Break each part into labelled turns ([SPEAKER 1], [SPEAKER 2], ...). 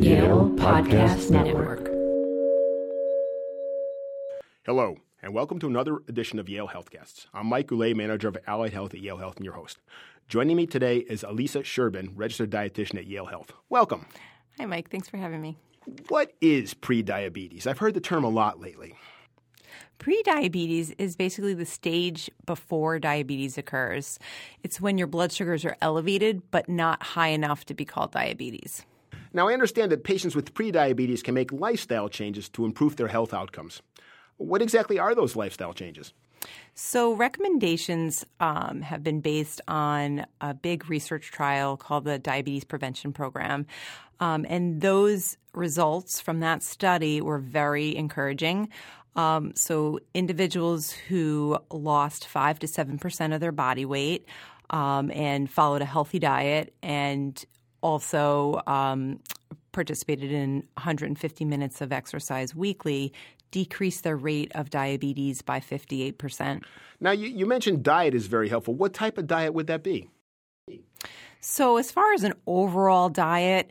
[SPEAKER 1] Yale Podcast Network.
[SPEAKER 2] Hello, and welcome to another edition of Yale Health Guests. I'm Mike Goulet, manager of Allied Health at Yale Health, and your host. Joining me today is Elisa Sherbin, registered dietitian at Yale Health. Welcome.
[SPEAKER 3] Hi, Mike. Thanks for having me.
[SPEAKER 2] What is prediabetes? I've heard the term a lot lately.
[SPEAKER 3] Prediabetes is basically the stage before diabetes occurs. It's when your blood sugars are elevated but not high enough to be called diabetes.
[SPEAKER 2] Now, I understand that patients with prediabetes can make lifestyle changes to improve their health outcomes. What exactly are those lifestyle changes?
[SPEAKER 3] So, recommendations um, have been based on a big research trial called the Diabetes Prevention Program. Um, and those results from that study were very encouraging. Um, so, individuals who lost 5 to 7% of their body weight um, and followed a healthy diet and also um, participated in 150 minutes of exercise weekly decreased their rate of diabetes by 58%.
[SPEAKER 2] Now, you, you mentioned diet is very helpful. What type of diet would that be?
[SPEAKER 3] So, as far as an overall diet,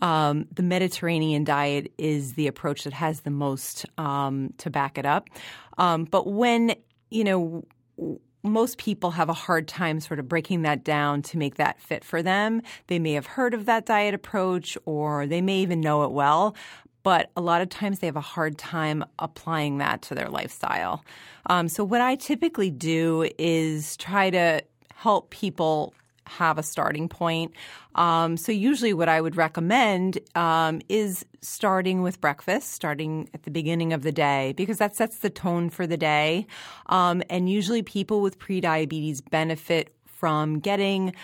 [SPEAKER 3] um, the Mediterranean diet is the approach that has the most um, to back it up. Um, but when, you know, most people have a hard time sort of breaking that down to make that fit for them. They may have heard of that diet approach or they may even know it well, but a lot of times they have a hard time applying that to their lifestyle. Um, so, what I typically do is try to help people have a starting point. Um, so usually, what I would recommend um, is starting with breakfast, starting at the beginning of the day, because that sets the tone for the day. Um, and usually, people with prediabetes benefit from getting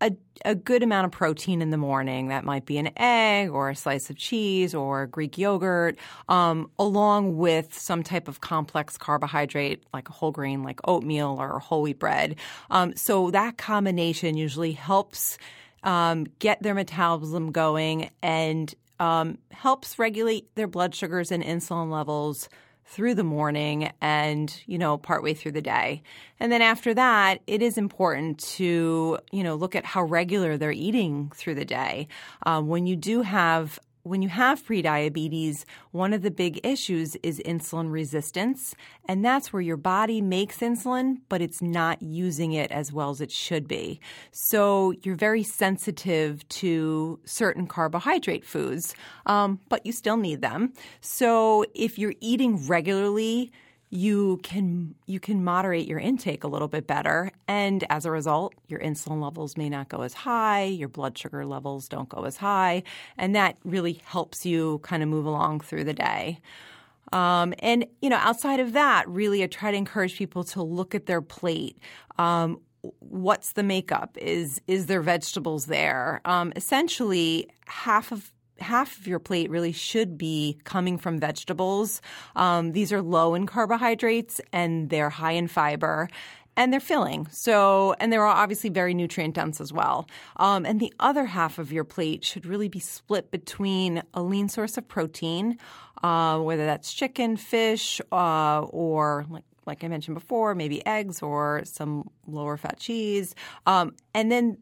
[SPEAKER 3] a, a good amount of protein in the morning. That might be an egg or a slice of cheese or Greek yogurt, um, along with some type of complex carbohydrate like a whole grain, like oatmeal or whole wheat bread. Um, so that combination usually helps um, get their metabolism going and um, helps regulate their blood sugars and insulin levels through the morning and, you know, partway through the day. And then after that, it is important to, you know, look at how regular they're eating through the day. Um, when you do have when you have prediabetes, one of the big issues is insulin resistance. And that's where your body makes insulin, but it's not using it as well as it should be. So you're very sensitive to certain carbohydrate foods, um, but you still need them. So if you're eating regularly, you can you can moderate your intake a little bit better. And as a result your insulin levels may not go as high your blood sugar levels don't go as high and that really helps you kind of move along through the day. Um, and you know outside of that really i try to encourage people to look at their plate. Um, what's the makeup? Is is there vegetables there? Um, essentially half of half of your plate really should be coming from vegetables. Um, these are low in carbohydrates and they're high in fiber. And they're filling. So, and they're obviously very nutrient dense as well. Um, and the other half of your plate should really be split between a lean source of protein, uh, whether that's chicken, fish, uh, or like like I mentioned before, maybe eggs or some lower fat cheese. Um, and then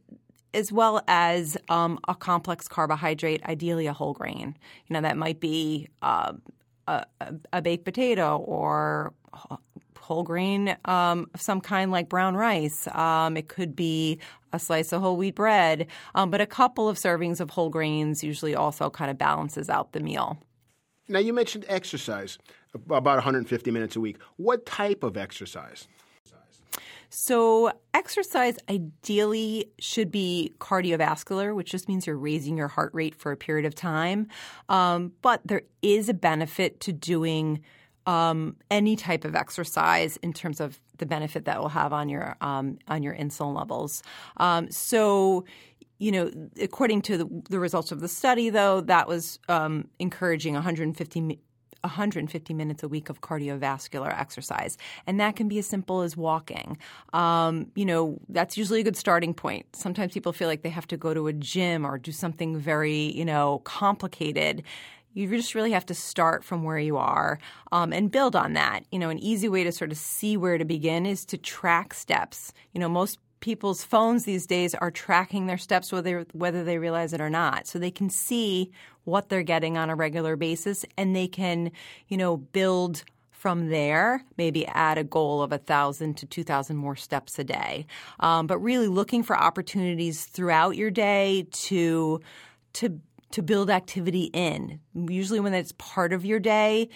[SPEAKER 3] as well as um, a complex carbohydrate, ideally a whole grain. You know, that might be uh, a, a, baked potato or whole grain um, of some kind like brown rice. Um, it could be a slice of whole wheat bread, um, but a couple of servings of whole grains usually also kind of balances out the meal.
[SPEAKER 2] Now, you mentioned exercise, about 150 minutes a week. What type of exercise?
[SPEAKER 3] So, exercise ideally should be cardiovascular, which just means you're raising your heart rate for a period of time. Um, but there is a benefit to doing um, any type of exercise in terms of the benefit that will have on your um, on your insulin levels. Um, so you know, according to the, the, results of the study, though, that was um, encouraging 150 150 minutes a week of cardiovascular exercise. And that can be as simple as walking. Um, you know, that's usually a good starting point. Sometimes people feel like they have to go to a gym or do something very, you know, complicated you just really have to start from where you are um, and build on that. You know, an easy way to sort of see where to begin is to track steps. You know, most people's phones these days are tracking their steps whether whether they realize it or not. So they can see what they're getting on a regular basis and they can, you know, build from there, maybe add a goal of 1,000 to 2,000 more steps a day. Um, but really looking for opportunities throughout your day to to to build activity in. Usually, when it's part of your day,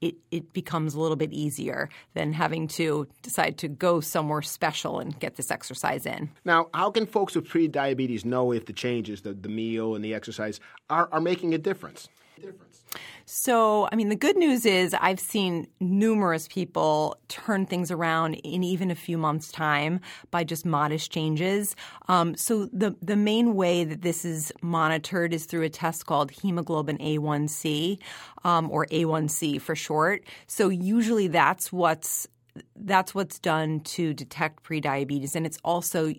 [SPEAKER 3] it, it becomes a little bit easier than having to decide to go somewhere special and get this exercise in.
[SPEAKER 2] Now, how can folks with pre-diabetes know if the changes, the, the meal and the exercise, are, are making a difference? difference?
[SPEAKER 3] So, I mean, the good news is I've seen numerous people turn things around in even a few months' time by just modest changes. Um, so, the the main way that this is monitored is through a test called hemoglobin A1C, um, or A1C for short. So, usually that's what's that's what's done to detect prediabetes, and it's also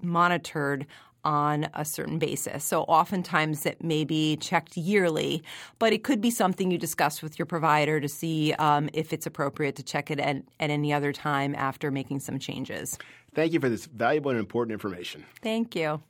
[SPEAKER 3] monitored on a certain basis. So oftentimes it may be checked yearly, but it could be something you discuss with your provider to see um, if it's appropriate to check it at, at any other time after making some changes.
[SPEAKER 2] Thank you for this valuable and important information.
[SPEAKER 3] Thank you.